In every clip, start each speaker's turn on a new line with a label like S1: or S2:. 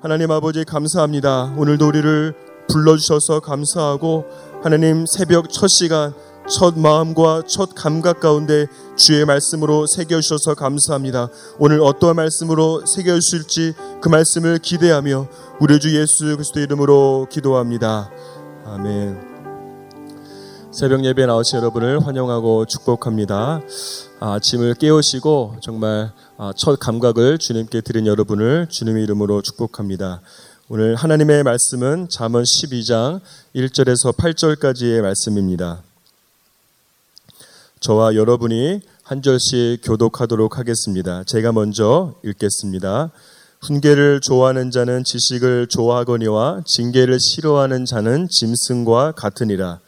S1: 하나님 아버지 감사합니다. 오늘도 우리를 불러주셔서 감사하고 하나님 새벽 첫 시간 첫 마음과 첫 감각 가운데 주의 말씀으로 새겨주셔서 감사합니다. 오늘 어떠한 말씀으로 새겨주실지 그 말씀을 기대하며 우리 주 예수 그리스도 이름으로 기도합니다. 아멘. 새벽 예배 나오신 여러분을 환영하고 축복합니다. 아침을 깨우시고 정말 아, 첫 감각을 주님께 드린 여러분을 주님의 이름으로 축복합니다. 오늘 하나님의 말씀은 잠언 12장 1절에서 8절까지의 말씀입니다. 저와 여러분이 한 절씩 교독하도록 하겠습니다. 제가 먼저 읽겠습니다. 훈계를 좋아하는 자는 지식을 좋아하거니와 징계를 싫어하는 자는 짐승과 같으니라.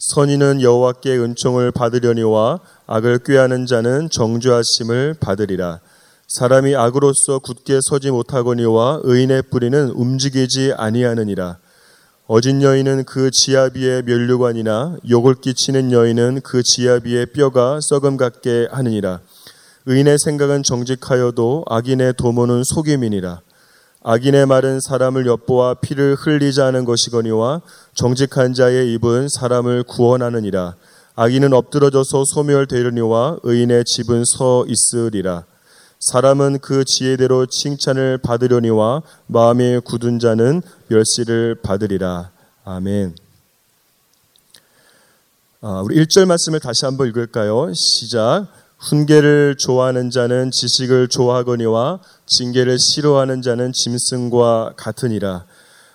S1: 선인은 여호와께 은총을 받으려니와 악을 꾀하는 자는 정죄하심을 받으리라. 사람이 악으로서 굳게 서지 못하거니와 의인의 뿌리는 움직이지 아니하느니라. 어진 여인은 그 지아비의 멸류관이나 욕을 끼치는 여인은 그 지아비의 뼈가 썩음 같게 하느니라. 의인의 생각은 정직하여도 악인의 도모는 속임이니라. 악인의 말은 사람을 엿보아 피를 흘리지 않은 것이거니와 정직한 자의 입은 사람을 구원하느니라. 악인은 엎드러져서 소멸되려니와 의인의 집은 서 있으리라. 사람은 그 지혜대로 칭찬을 받으려니와 마음에 굳은 자는 멸시를 받으리라. 아멘. 아, 우리 1절 말씀을 다시 한번 읽을까요? 시작. 훈계를 좋아하는 자는 지식을 좋아하거니와 징계를 싫어하는 자는 짐승과 같으니라.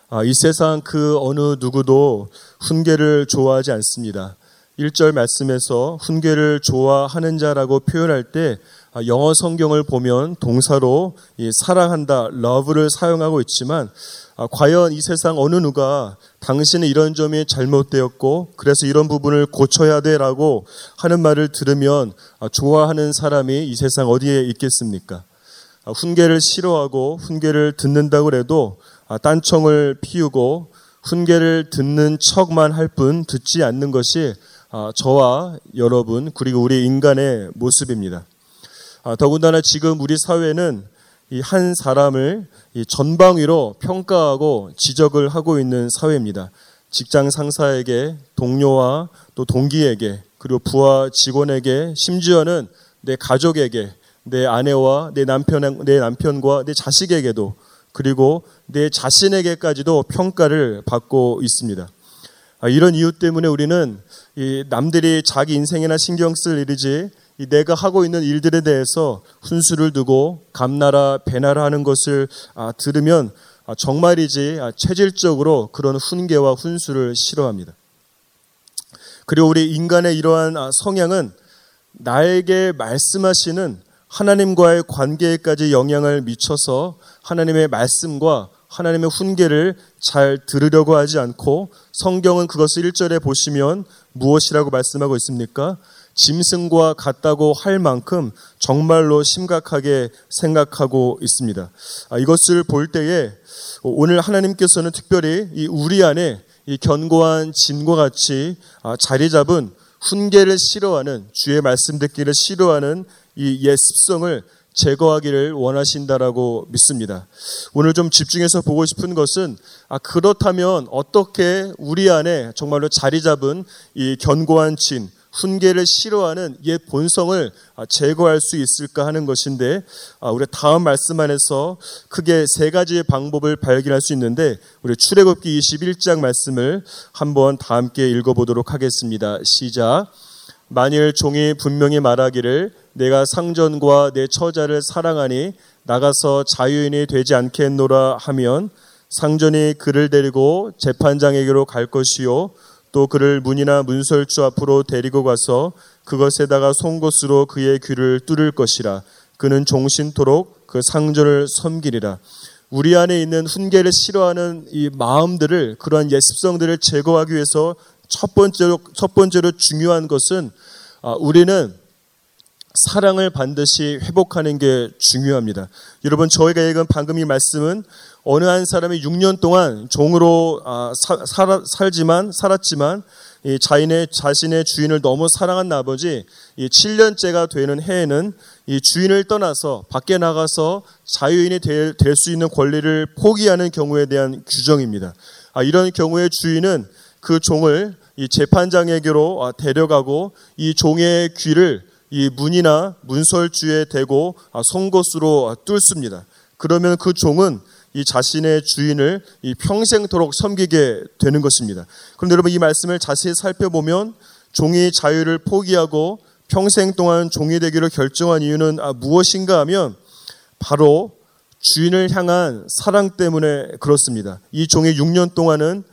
S1: 아, 이 세상 그 어느 누구도 훈계를 좋아하지 않습니다. 1절 말씀에서 훈계를 좋아하는 자라고 표현할 때 아, 영어 성경을 보면 동사로 사랑한다, love를 사용하고 있지만 아, 과연 이 세상 어느 누가 당신은 이런 점이 잘못되었고 그래서 이런 부분을 고쳐야 돼라고 하는 말을 들으면 아, 좋아하는 사람이 이 세상 어디에 있겠습니까? 훈계를 싫어하고 훈계를 듣는다고 해도 딴청을 피우고 훈계를 듣는 척만 할 뿐 듣지 않는 것이 저와 여러분 그리고 우리 인간의 모습입니다. 아, 더군다나 지금 우리 사회는 이 한 사람을 이 전방위로 평가하고 지적을 하고 있는 사회입니다. 직장 상사에게, 동료와 또 동기에게, 그리고 부하 직원에게, 심지어는 내 가족에게, 내 아내와 내 남편, 내 남편과 내 자식에게도, 그리고 내 자신에게까지도 평가를 받고 있습니다. 아, 이런 이유 때문에 우리는 남들이 자기 인생이나 신경 쓸 일이지 내가 하고 있는 일들에 대해서 훈수를 두고 감나라 배나라 하는 것을 아, 들으면 아, 정말이지 아, 체질적으로 그런 훈계와 훈수를 싫어합니다. 그리고 우리 인간의 이러한 성향은 나에게 말씀하시는 하나님과의 관계에까지 영향을 미쳐서 하나님의 말씀과 하나님의 훈계를 잘 들으려고 하지 않고 성경은 그것을 1절에 보시면 무엇이라고 말씀하고 있습니까? 짐승과 같다고 할 만큼 정말로 심각하게 생각하고 있습니다. 아, 이것을 볼 때에 오늘 하나님께서는 특별히 이 우리 안에 이 견고한 진과 같이 아, 자리 잡은 훈계를 싫어하는 주의 말씀 듣기를 싫어하는 이 옛 습성을 제거하기를 원하신다라고 믿습니다. 오늘 좀 집중해서 보고 싶은 것은 아 그렇다면 어떻게 우리 안에 정말로 자리 잡은 이 견고한 진 훈계를 싫어하는 옛 본성을 제거할 수 있을까 하는 것인데 아, 우리 다음 말씀 안에서 크게 세 가지의 방법을 발견할 수 있는데 우리 출애굽기 21장 말씀을 한번 다 함께 읽어보도록 하겠습니다. 시작. 만일 종이 분명히 말하기를 내가 상전과 내 처자를 사랑하니 나가서 자유인이 되지 않겠노라 하면 상전이 그를 데리고 재판장에게로 갈 것이요 또 그를 문이나 문설주 앞으로 데리고 가서 그것에다가 송곳으로 그의 귀를 뚫을 것이라. 그는 종신토록 그 상전을 섬기리라. 우리 안에 있는 훈계를 싫어하는 이 마음들을 그러한 예습성들을 제거하기 위해서 첫 번째로 첫 번째로 중요한 것은 아, 우리는 사랑을 반드시 회복하는 게 중요합니다. 여러분 저희가 읽은 방금 이 말씀은 어느 한 사람이 6년 동안 종으로 아, 살지만 살았지만 이 자인의 자신의 주인을 너무 사랑한 아버지 이 7년째가 되는 해에는 이 주인을 떠나서 밖에 나가서 자유인이 될 수 있는 권리를 포기하는 경우에 대한 규정입니다. 아, 이런 경우에 주인은 그 종을 이 재판장에게로 아, 데려가고 이 종의 귀를 이 문이나 문설주에 대고 아, 송곳으로 뚫습니다. 그러면 그 종은 이 자신의 주인을 이 평생토록 섬기게 되는 것입니다. 그런데 여러분 이 말씀을 자세히 살펴보면 종이 자유를 포기하고 평생 동안 종이 되기로 결정한 이유는 아, 무엇인가 하면 바로 주인을 향한 사랑 때문에 그렇습니다. 이 종이 6년 동안은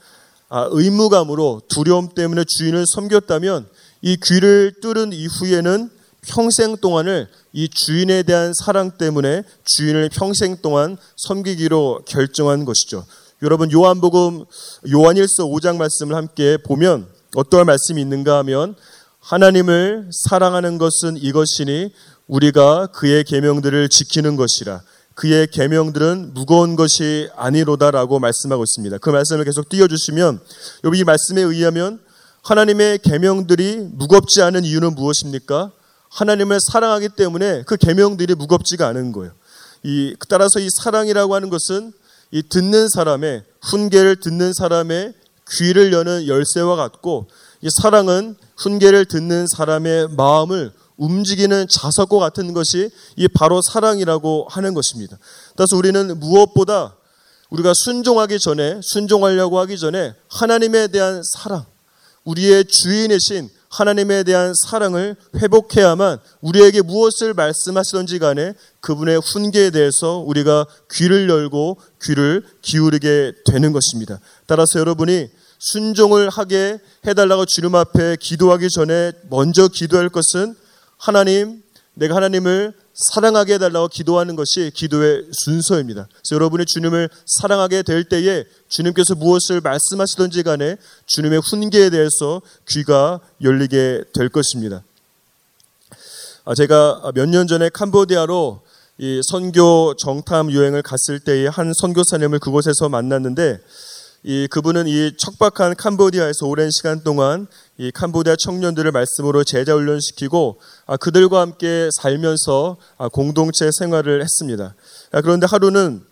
S1: 아, 의무감으로 두려움 때문에 주인을 섬겼다면 이 귀를 뚫은 이후에는 평생 동안을 이 주인에 대한 사랑 때문에 주인을 평생 동안 섬기기로 결정한 것이죠. 여러분 요한복음 요한일서 5장 말씀을 함께 보면 어떠한 말씀이 있는가 하면 하나님을 사랑하는 것은 이것이니 우리가 그의 계명들을 지키는 것이라 그의 계명들은 무거운 것이 아니로다라고 말씀하고 있습니다. 그 말씀을 계속 띄워 주시면 여기 이 말씀에 의하면 하나님의 계명들이 무겁지 않은 이유는 무엇입니까? 하나님을 사랑하기 때문에 그 계명들이 무겁지가 않은 거예요. 이 따라서 이 사랑이라고 하는 것은 이 듣는 사람의 훈계를 듣는 사람의 귀를 여는 열쇠와 같고 이 사랑은 훈계를 듣는 사람의 마음을 움직이는 자석과 같은 것이 이 바로 사랑이라고 하는 것입니다. 따라서 우리는 무엇보다 우리가 순종하기 전에 순종하려고 하기 전에 하나님에 대한 사랑, 우리의 주인이신 하나님에 대한 사랑을 회복해야만 우리에게 무엇을 말씀하시던지 간에 그분의 훈계에 대해서 우리가 귀를 열고 귀를 기울이게 되는 것입니다. 따라서 여러분이 순종을 하게 해달라고 주님 앞에 기도하기 전에 먼저 기도할 것은 하나님, 내가 하나님을 사랑하게 해달라고 기도하는 것이 기도의 순서입니다. 그래서 여러분이 주님을 사랑하게 될 때에 주님께서 무엇을 말씀하시든지 간에 주님의 훈계에 대해서 귀가 열리게 될 것입니다. 아, 제가 몇 년 전에 캄보디아로 이 선교 정탐 유행을 갔을 때에 한 선교사님을 그곳에서 만났는데 이 그분은 이 척박한 캄보디아에서 오랜 시간 동안 이 캄보디아 청년들을 말씀으로 제자 훈련시키고 아, 그들과 함께 살면서 아, 공동체 생활을 했습니다. 아, 그런데 하루는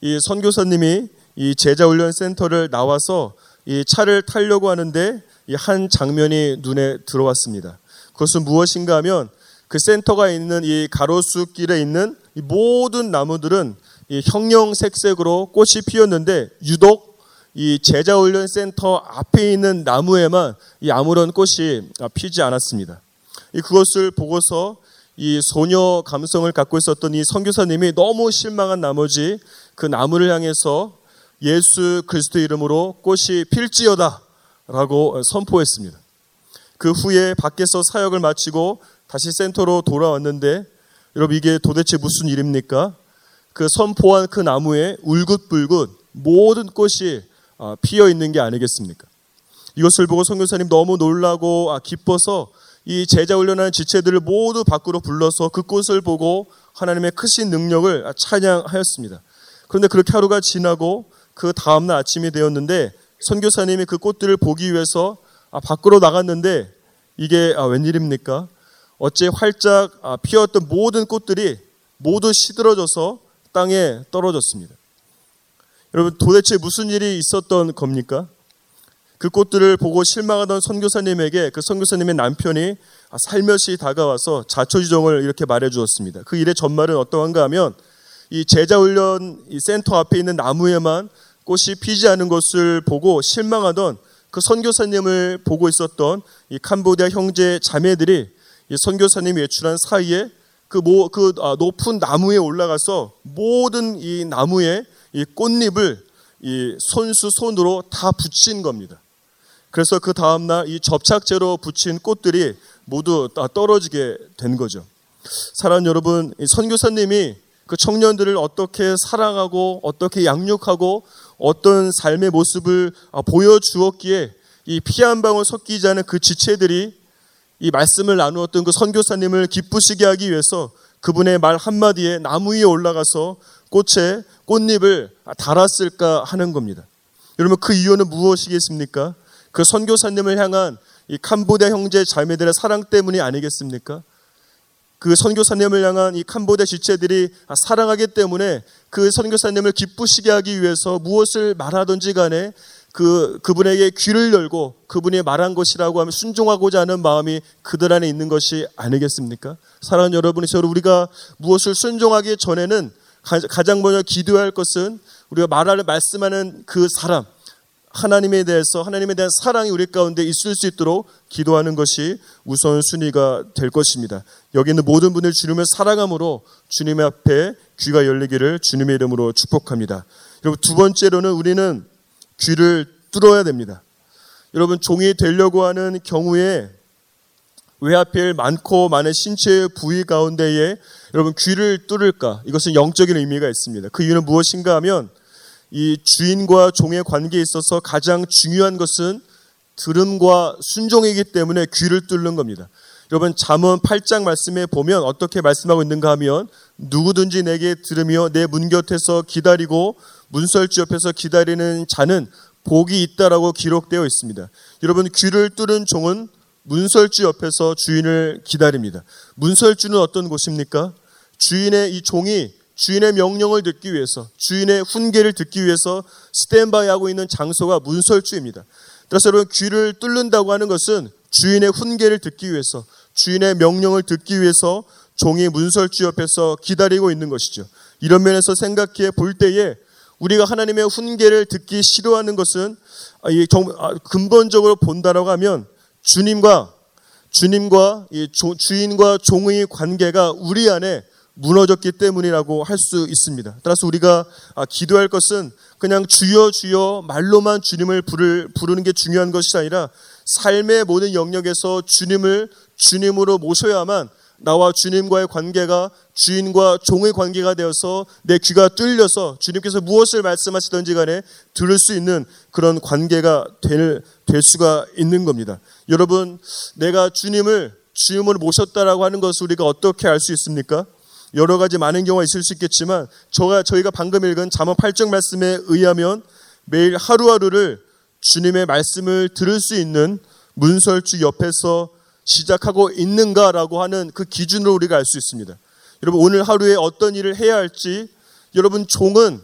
S1: 이 선교사님이 이 제자 훈련 센터를 나와서 이 차를 타려고 하는데 이 한 장면이 눈에 들어왔습니다. 그것은 무엇인가 하면 그 센터가 있는 이 가로수길에 있는 이 모든 나무들은 이 형형색색으로 꽃이 피었는데 유독 이 제자 훈련 센터 앞에 있는 나무에만 이 아무런 꽃이 피지 않았습니다. 그것을 보고서 이 소녀 감성을 갖고 있었던 이 선교사님이 너무 실망한 나머지 그 나무를 향해서 예수 그리스도 이름으로 꽃이 필지어다라고 선포했습니다. 그 후에 밖에서 사역을 마치고 다시 센터로 돌아왔는데 여러분 이게 도대체 무슨 일입니까? 그 선포한 그 나무에 울긋불긋 모든 꽃이 어, 피어 있는 게 아니겠습니까? 이것을 보고 선교사님 너무 놀라고 아, 기뻐서 이 제자 훈련하는 지체들을 모두 밖으로 불러서 그 꽃을 보고 하나님의 크신 능력을 찬양하였습니다. 그런데 그렇게 하루가 지나고 그 다음날 아침이 되었는데 선교사님이 그 꽃들을 보기 위해서 아, 밖으로 나갔는데 이게 아, 웬일입니까? 어째 활짝 피었던 모든 꽃들이 모두 시들어져서 땅에 떨어졌습니다. 여러분 도대체 무슨 일이 있었던 겁니까? 그 꽃들을 보고 실망하던 선교사님에게 그 선교사님의 남편이 살며시 다가와서 자초지종을 이렇게 말해 주었습니다. 그 일의 전말은 어떠한가 하면 이 제자훈련 이 센터 앞에 있는 나무에만 꽃이 피지 않은 것을 보고 실망하던 그 선교사님을 보고 있었던 이 캄보디아 형제 자매들이 이 선교사님이 외출한 사이에 그, 모, 그 아, 높은 나무에 올라가서 모든 이 나무에 이 꽃잎을 이 손수 손으로 다 붙인 겁니다. 그래서 그 다음날 이 접착제로 붙인 꽃들이 모두 다 떨어지게 된 거죠. 사랑 여러분, 선교사님이 그 청년들을 어떻게 사랑하고 어떻게 양육하고 어떤 삶의 모습을 보여주었기에 이 피 한 방울 섞이지 않은 그 지체들이 이 말씀을 나누었던 그 선교사님을 기쁘시게 하기 위해서 그분의 말 한마디에 나무 위에 올라가서 꽃에 꽃잎을 달았을까 하는 겁니다. 여러분 그 이유는 무엇이겠습니까? 그 선교사님을 향한 이 캄보디아 형제 자매들의 사랑 때문이 아니겠습니까? 그 선교사님을 향한 이 캄보디아 지체들이 사랑하기 때문에 그 선교사님을 기쁘시게 하기 위해서 무엇을 말하든지 간에 그 그분에게 귀를 열고 그분이 말한 것이라고 하면 순종하고자 하는 마음이 그들 안에 있는 것이 아니겠습니까? 사랑하는 여러분이 저로 우리가 무엇을 순종하기 전에는 가장 먼저 기도해야 할 것은 우리가 말하는 말씀하는 그 사람 하나님에 대해서 하나님에 대한 사랑이 우리 가운데 있을 수 있도록 기도하는 것이 우선 순위가 될 것입니다. 여기 있는 모든 분들 주님을 사랑함으로 주님의 앞에 귀가 열리기를 주님의 이름으로 축복합니다. 여러분 두 번째로는 우리는 귀를 뚫어야 됩니다. 여러분 종이 되려고 하는 경우에 왜 하필 많고 많은 신체의 부위 가운데에 여러분 귀를 뚫을까? 이것은 영적인 의미가 있습니다. 그 이유는 무엇인가 하면 이 주인과 종의 관계에 있어서 가장 중요한 것은 들음과 순종이기 때문에 귀를 뚫는 겁니다. 여러분 잠언 8장 말씀에 보면 어떻게 말씀하고 있는가 하면 누구든지 내게 들으며 내 문 곁에서 기다리고 문설주 옆에서 기다리는 자는 복이 있다라고 기록되어 있습니다. 여러분 귀를 뚫은 종은 문설주 옆에서 주인을 기다립니다. 문설주는 어떤 곳입니까? 주인의 이 종이 주인의 명령을 듣기 위해서 주인의 훈계를 듣기 위해서 스탠바이 하고 있는 장소가 문설주입니다. 그래서 여러분 귀를 뚫는다고 하는 것은 주인의 훈계를 듣기 위해서 주인의 명령을 듣기 위해서 종이 문설주 옆에서 기다리고 있는 것이죠. 이런 면에서 생각해 볼 때에 우리가 하나님의 훈계를 듣기 싫어하는 것은 아, 아, 근본적으로 본다라고 하면 주님과 주님과 주인과 종의 관계가 우리 안에 무너졌기 때문이라고 할 수 있습니다. 따라서 우리가 아, 기도할 것은 그냥 주여 주여 말로만 주님을 부를, 부르는 게 중요한 것이 아니라 삶의 모든 영역에서 주님을 주님으로 모셔야만 나와 주님과의 관계가 주인과 종의 관계가 되어서 내 귀가 뚫려서 주님께서 무엇을 말씀하시던지 간에 들을 수 있는 그런 관계가 될, 될 수가 있는 겁니다. 여러분, 내가 주님을 주님으로 모셨다라고 하는 것을 우리가 어떻게 알 수 있습니까? 여러 가지 많은 경우가 있을 수 있겠지만 저가 저희가 방금 읽은 잠언 8장 말씀에 의하면 매일 하루하루를 주님의 말씀을 들을 수 있는 문설주 옆에서 시작하고 있는가라고 하는 그 기준으로 우리가 알 수 있습니다. 여러분 오늘 하루에 어떤 일을 해야 할지 여러분 종은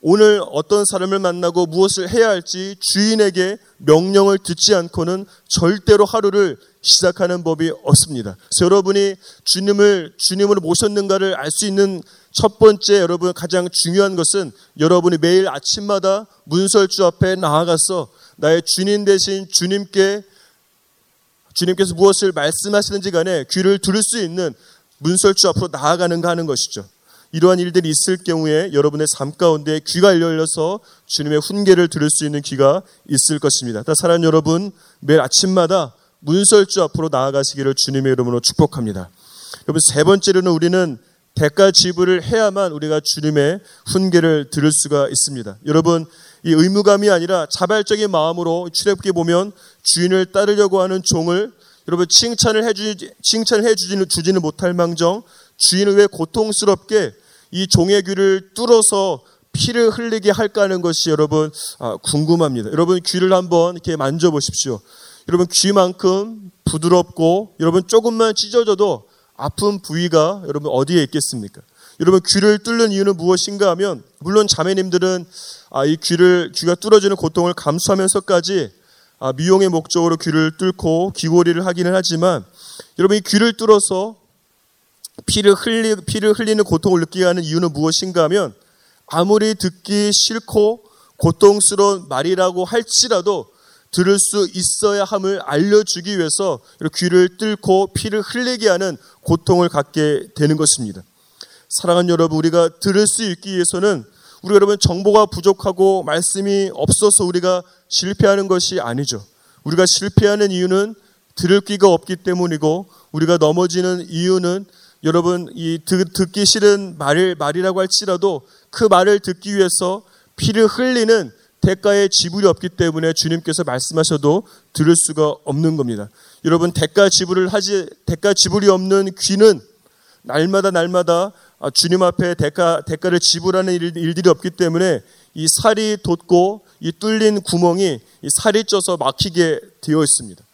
S1: 오늘 어떤 사람을 만나고 무엇을 해야 할지 주인에게 명령을 듣지 않고는 절대로 하루를 시작하는 법이 없습니다. 여러분이 주님을 주님으로 모셨는가를 알 수 있는 첫 번째 여러분 가장 중요한 것은 여러분이 매일 아침마다 문설주 앞에 나아가서 나의 주님 대신 주님께 주님께서 무엇을 말씀하시는지 간에 귀를 들을 수 있는 문설주 앞으로 나아가는가 하는 것이죠. 이러한 일들이 있을 경우에 여러분의 삶 가운데 귀가 열려서 주님의 훈계를 들을 수 있는 귀가 있을 것입니다. 사랑하는 여러분, 매일 아침마다 문설주 앞으로 나아가시기를 주님의 이름으로 축복합니다. 여러분, 세 번째로는 우리는 대가 지불을 해야만 우리가 주님의 훈계를 들을 수가 있습니다. 여러분, 이 의무감이 아니라 자발적인 마음으로 출애굽기 보면 주인을 따르려고 하는 종을 여러분 칭찬을 해주지 칭찬을 해주지는 주지는 못할 망정 주인을 왜 고통스럽게 이 종의 귀를 뚫어서 피를 흘리게 할까 하는 것이 여러분 아, 궁금합니다. 여러분 귀를 한번 이렇게 만져보십시오. 여러분 귀만큼 부드럽고 여러분 조금만 찢어져도 아픈 부위가 여러분 어디에 있겠습니까? 여러분 귀를 뚫는 이유는 무엇인가 하면 물론 자매님들은 아, 이 귀를 귀가 뚫어지는 고통을 감수하면서까지 아, 미용의 목적으로 귀를 뚫고 귀고리를 하기는 하지만 여러분 이 귀를 뚫어서 피를 흘리 피를 흘리는 고통을 느끼게 하는 이유는 무엇인가 하면 아무리 듣기 싫고 고통스러운 말이라고 할지라도 들을 수 있어야 함을 알려주기 위해서 귀를 뚫고 피를 흘리게 하는 고통을 갖게 되는 것입니다. 사랑하는 여러분, 우리가 들을 수 있기 위해서는 우리 여러분 정보가 부족하고 말씀이 없어서 우리가 실패하는 것이 아니죠. 우리가 실패하는 이유는 들을 귀가 없기 때문이고 우리가 넘어지는 이유는 여러분 이 듣, 기 싫은 말 말이라고 할지라도 그 말을 듣기 위해서 피를 흘리는 대가의 지불이 없기 때문에 주님께서 말씀하셔도 들을 수가 없는 겁니다. 여러분 대가 지불을 하지 대가 지불이 없는 귀는 날마다 날마다 아, 주님 앞에 대가 대가를 지불하는 일들이 없기 때문에 이 살이 돋고 이 뚫린 구멍이 이 살이 쪄서 막히게 되어 있습니다.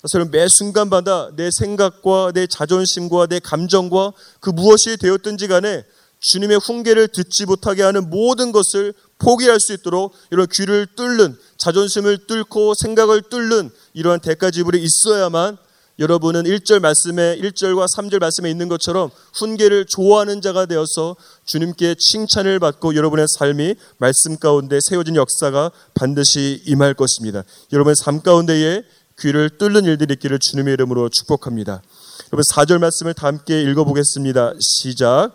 S1: 그래서 매 순간마다 내 생각과 내 자존심과 내 감정과 그 무엇이 되었든지 간에 주님의 훈계를 듣지 못하게 하는 모든 것을 포기할 수 있도록 이런 귀를 뚫는 자존심을 뚫고 생각을 뚫는 이러한 대가 지불이 있어야만 여러분은 1절 말씀에 1절과 3절 말씀에 있는 것처럼 훈계를 좋아하는 자가 되어서 주님께 칭찬을 받고 여러분의 삶이 말씀 가운데 세워진 역사가 반드시 임할 것입니다. 여러분의 삶 가운데에 귀를 뚫는 일들이 있기를 주님의 이름으로 축복합니다. 여러분 4절 말씀을 다 함께 읽어보겠습니다. 시작.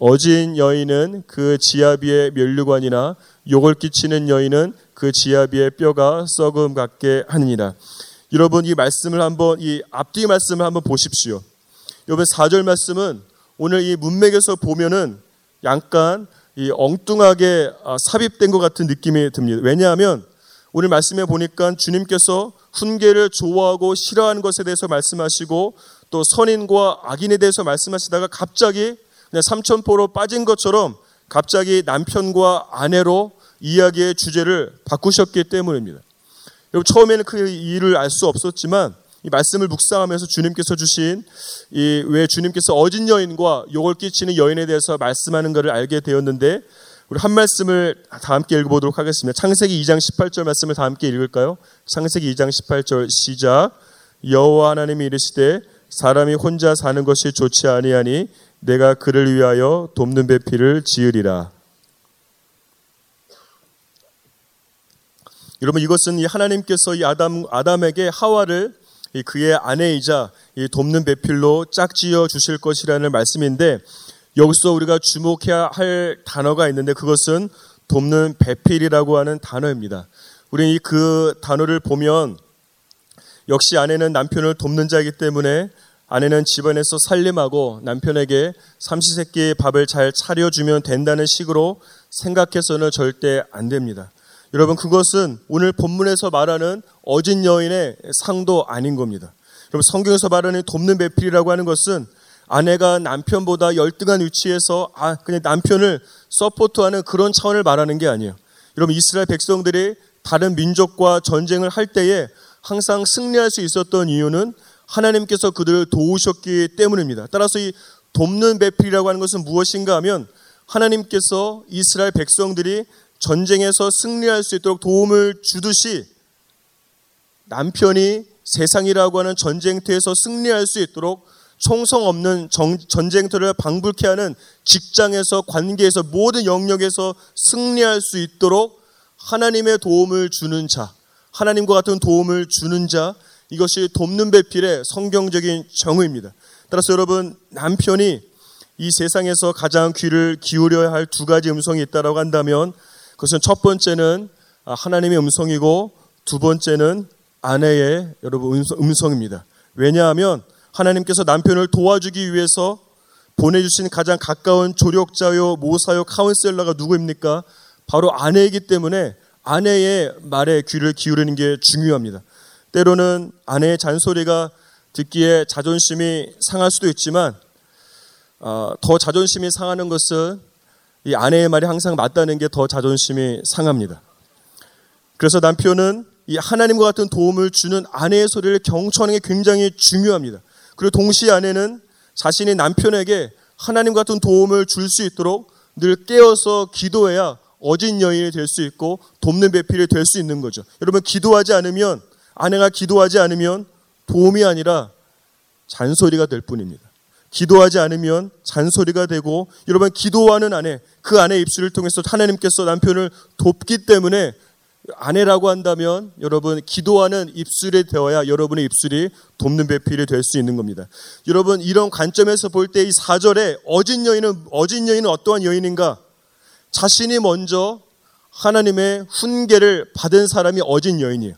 S1: 어진 여인은 그 지아비의 면류관이나 욕을 끼치는 여인은 그 지아비의 뼈가 썩음 같게 하느니라. 여러분 이 말씀을 한번 이 앞뒤 말씀을 한번 보십시오. 여러분 4절 말씀은 오늘 이 문맥에서 보면은 약간 이 엉뚱하게 아, 삽입된 것 같은 느낌이 듭니다. 왜냐하면 오늘 말씀에 보니까 주님께서 훈계를 좋아하고 싫어하는 것에 대해서 말씀하시고 또 선인과 악인에 대해서 말씀하시다가 갑자기 그냥 삼천포로 빠진 것처럼 갑자기 남편과 아내로 이야기의 주제를 바꾸셨기 때문입니다. 여러분 처음에는 그 일을 알 수 없었지만 이 말씀을 묵상하면서 주님께서 주신 이 왜 주님께서 어진 여인과 욕을 끼치는 여인에 대해서 말씀하는 것을 알게 되었는데 우리 한 말씀을 다 함께 읽어보도록 하겠습니다. 창세기 2장 18절 말씀을 다 함께 읽을까요? 창세기 2장 18절 시작. 여호와 하나님이 이르시되 사람이 혼자 사는 것이 좋지 아니하니 내가 그를 위하여 돕는 배필을 지으리라. 여러분 이것은 이 하나님께서 이 아담 아담에게 하와를 그의 아내이자 이 돕는 배필로 짝지어 주실 것이라는 말씀인데 여기서 우리가 주목해야 할 단어가 있는데 그것은 돕는 배필이라고 하는 단어입니다. 우리는 그 단어를 보면 역시 아내는 남편을 돕는 자이기 때문에 아내는 집안에서 살림하고 남편에게 삼시세끼 밥을 잘 차려주면 된다는 식으로 생각해서는 절대 안 됩니다. 여러분 그것은 오늘 본문에서 말하는 어진 여인의 상도 아닌 겁니다. 여러분 성경에서 말하는 돕는 배필이라고 하는 것은 아내가 남편보다 열등한 위치에서 아 그냥 남편을 서포트하는 그런 차원을 말하는 게 아니에요. 여러분 이스라엘 백성들이 다른 민족과 전쟁을 할 때에 항상 승리할 수 있었던 이유는 하나님께서 그들을 도우셨기 때문입니다. 따라서 이 돕는 배필이라고 하는 것은 무엇인가 하면 하나님께서 이스라엘 백성들이 전쟁에서 승리할 수 있도록 도움을 주듯이 남편이 세상이라고 하는 전쟁터에서 승리할 수 있도록 총성 없는 정, 전쟁터를 방불케 하는 직장에서 관계에서 모든 영역에서 승리할 수 있도록 하나님의 도움을 주는 자, 하나님과 같은 도움을 주는 자, 이것이 돕는 배필의 성경적인 정의입니다. 따라서 여러분 남편이 이 세상에서 가장 귀를 기울여야 할 두 가지 음성이 있다라고 한다면 그것은 첫 번째는 하나님의 음성이고 두 번째는 아내의 여러분 음성입니다. 왜냐하면 하나님께서 남편을 도와주기 위해서 보내주신 가장 가까운 조력자요, 모사요, 카운셀러가 누구입니까? 바로 아내이기 때문에 아내의 말에 귀를 기울이는 게 중요합니다. 때로는 아내의 잔소리가 듣기에 자존심이 상할 수도 있지만 어, 더 자존심이 상하는 것은 이 아내의 말이 항상 맞다는 게 더 자존심이 상합니다. 그래서 남편은 이 하나님과 같은 도움을 주는 아내의 소리를 경청하는 게 굉장히 중요합니다. 그리고 동시에 아내는 자신이 남편에게 하나님 같은 도움을 줄 수 있도록 늘 깨어서 기도해야 어진 여인이 될 수 있고 돕는 배필이 될 수 있는 거죠. 여러분 기도하지 않으면 아내가 기도하지 않으면 도움이 아니라 잔소리가 될 뿐입니다. 기도하지 않으면 잔소리가 되고 여러분 기도하는 아내 그 아내 입술을 통해서 하나님께서 남편을 돕기 때문에 아내라고 한다면 여러분 기도하는 입술이 되어야 여러분의 입술이 돕는 배필이 될 수 있는 겁니다. 여러분 이런 관점에서 볼 때이 4절에 어진 여인은 어진 여인은 어떠한 여인인가? 자신이 먼저 하나님의 훈계를 받은 사람이 어진 여인이에요.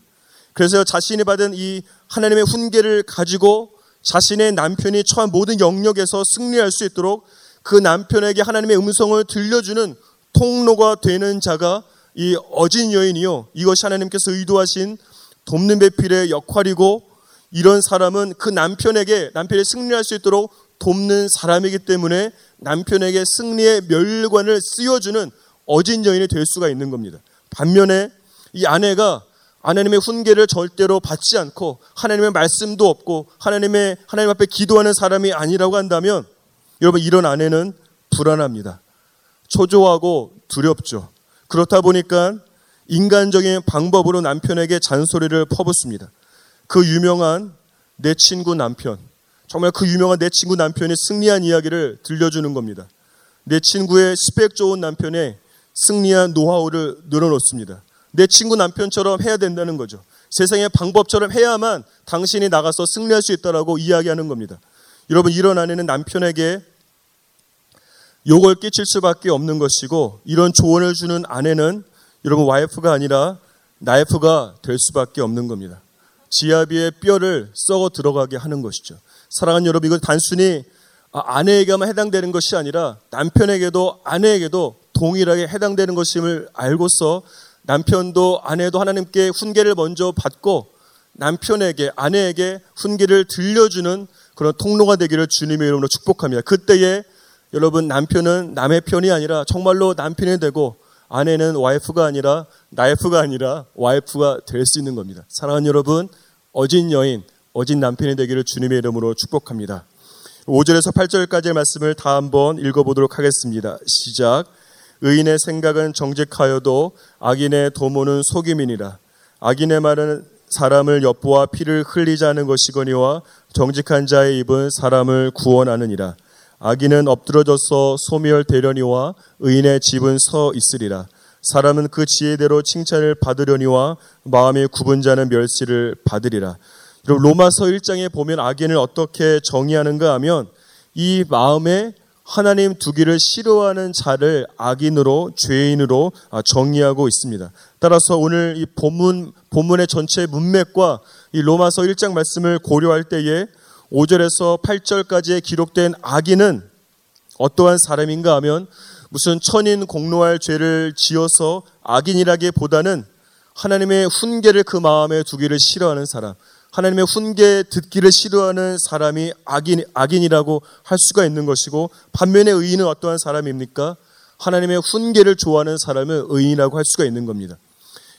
S1: 그래서 자신이 받은 이 하나님의 훈계를 가지고 자신의 남편이 처한 모든 영역에서 승리할 수 있도록 그 남편에게 하나님의 음성을 들려주는 통로가 되는 자가 이 어진 여인이요. 이것이 하나님께서 의도하신 돕는 배필의 역할이고 이런 사람은 그 남편에게 남편이 승리할 수 있도록 돕는 사람이기 때문에 남편에게 승리의 멸관을 씌워주는 어진 여인이 될 수가 있는 겁니다. 반면에 이 아내가 하나님의 훈계를 절대로 받지 않고 하나님의 말씀도 없고 하나님의 하나님 앞에 기도하는 사람이 아니라고 한다면 여러분 이런 아내는 불안합니다. 초조하고 두렵죠. 그렇다 보니까 인간적인 방법으로 남편에게 잔소리를 퍼붓습니다. 그 유명한 내 친구 남편, 정말 그 유명한 내 친구 남편이 승리한 이야기를 들려주는 겁니다. 내 친구의 스펙 좋은 남편의 승리한 노하우를 늘어놓습니다. 내 친구 남편처럼 해야 된다는 거죠. 세상의 방법처럼 해야만 당신이 나가서 승리할 수 있다라고 이야기하는 겁니다. 여러분 이런 아내는 남편에게 욕을 끼칠 수밖에 없는 것이고 이런 조언을 주는 아내는 여러분 와이프가 아니라 나이프가 될 수밖에 없는 겁니다. 지아비의 뼈를 썩어 들어가게 하는 것이죠. 사랑하는 여러분 이건 단순히 아내에게만 해당되는 것이 아니라 남편에게도 아내에게도 동일하게 해당되는 것임을 알고서 남편도 아내도 하나님께 훈계를 먼저 받고 남편에게 아내에게 훈계를 들려주는 그런 통로가 되기를 주님의 이름으로 축복합니다. 그때에 여러분 남편은 남의 편이 아니라 정말로 남편이 되고 아내는 와이프가 아니라 나이프가 아니라 와이프가 될 수 있는 겁니다. 사랑하는 여러분 어진 여인 어진 남편이 되기를 주님의 이름으로 축복합니다. 5절에서 8절까지의 말씀을 다 한번 읽어보도록 하겠습니다. 시작. 의인의 생각은 정직하여도 악인의 도모는 속임이니라. 악인의 말은 사람을 엿보아 피를 않은 것이거니와 정직한 자의 입은 사람을 구원하느니라. 악인은 엎드러져서 소멸되려니와 의인의 집은 서 있으리라. 사람은 그 지혜대로 칭찬을 받으려니와 마음의 굽은 자는 멸시를 받으리라. 로마서 1장에 보면 악인을 어떻게 정의하는가 하면 이 마음에 하나님 두기를 싫어하는 자를 악인으로 죄인으로 아, 정의하고 있습니다. 따라서 오늘 이 본문 본문의 전체 문맥과 이 로마서 1장 말씀을 고려할 때에 5절에서 8절까지에 기록된 악인은 어떠한 사람인가 하면 무슨 천인 공로할 죄를 지어서 악인이라기보다는 하나님의 훈계를 그 마음에 두기를 싫어하는 사람, 하나님의 훈계 듣기를 싫어하는 사람이 악인, 악인이라고 할 수가 있는 것이고 반면에 의인은 어떠한 사람입니까? 하나님의 훈계를 좋아하는 사람을 의인이라고 할 수가 있는 겁니다.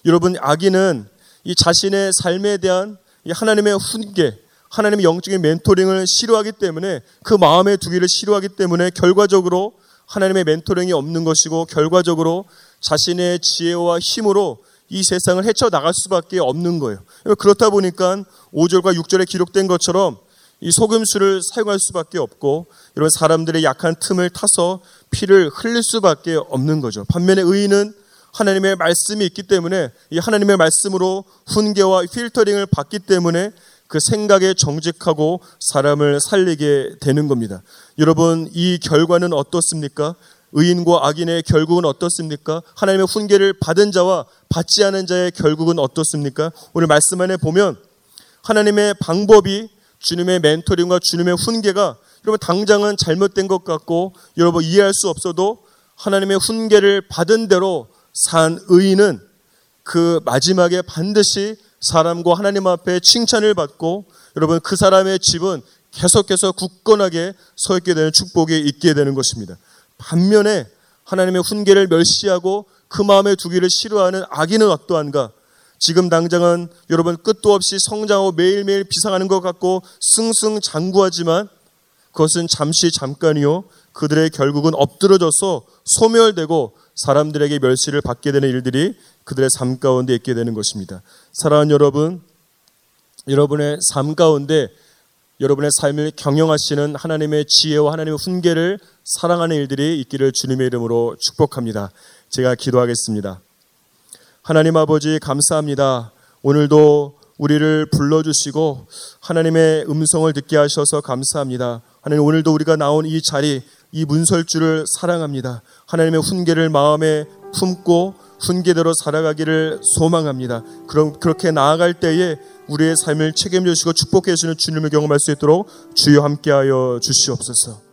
S1: 여러분, 악인은 이 자신의 삶에 대한 하나님의 훈계, 하나님의 영적인 멘토링을 싫어하기 때문에 그 마음에 두기를 싫어하기 때문에 결과적으로 하나님의 멘토링이 없는 것이고 결과적으로 자신의 지혜와 힘으로 이 세상을 헤쳐나갈 수밖에 없는 거예요. 그렇다 보니까 5절과 6절에 기록된 것처럼 이 소금수를 사용할 수밖에 없고 이런 사람들의 약한 틈을 타서 피를 흘릴 수밖에 없는 거죠. 반면에 의인은 하나님의 말씀이 있기 때문에 이 하나님의 말씀으로 훈계와 필터링을 받기 때문에 그 생각에 정직하고 사람을 살리게 되는 겁니다. 여러분, 이 결과는 어떻습니까? 의인과 악인의 결국은 어떻습니까? 하나님의 훈계를 받은 자와 받지 않은 자의 결국은 어떻습니까? 오늘 말씀 안에 보면 하나님의 방법이 주님의 멘토링과 주님의 훈계가 여러분 당장은 잘못된 것 같고 여러분 이해할 수 없어도 하나님의 훈계를 받은 대로 산 의인은 그 마지막에 반드시 사람과 하나님 앞에 칭찬을 받고 여러분 그 사람의 집은 계속해서 굳건하게 서 있게 되는 축복이 있게 되는 것입니다. 반면에 하나님의 훈계를 멸시하고 그 마음에 두기를 싫어하는 악인은 어떠한가? 지금 당장은 여러분 끝도 없이 성장하고 매일매일 비상하는 것 같고 승승장구하지만 그것은 잠시 잠깐이요. 그들의 결국은 엎드러져서 소멸되고 사람들에게 멸시를 받게 되는 일들이 그들의 삶 가운데 있게 되는 것입니다. 사랑하는 여러분, 여러분의 삶 가운데 여러분의 삶을 경영하시는 하나님의 지혜와 하나님의 훈계를 사랑하는 일들이 있기를 주님의 이름으로 축복합니다. 제가 기도하겠습니다. 하나님 아버지 감사합니다. 오늘도 우리를 불러주시고 하나님의 음성을 듣게 하셔서 감사합니다. 하나님 오늘도 우리가 나온 이 자리, 이 문설주를 사랑합니다. 하나님의 훈계를 마음에 품고 훈계대로 살아가기를 소망합니다. 그럼 그렇게 나아갈 때에 우리의 삶을 책임져 주시고 축복해 주시는 주님을 경험할 수 있도록 주여 함께하여 주시옵소서.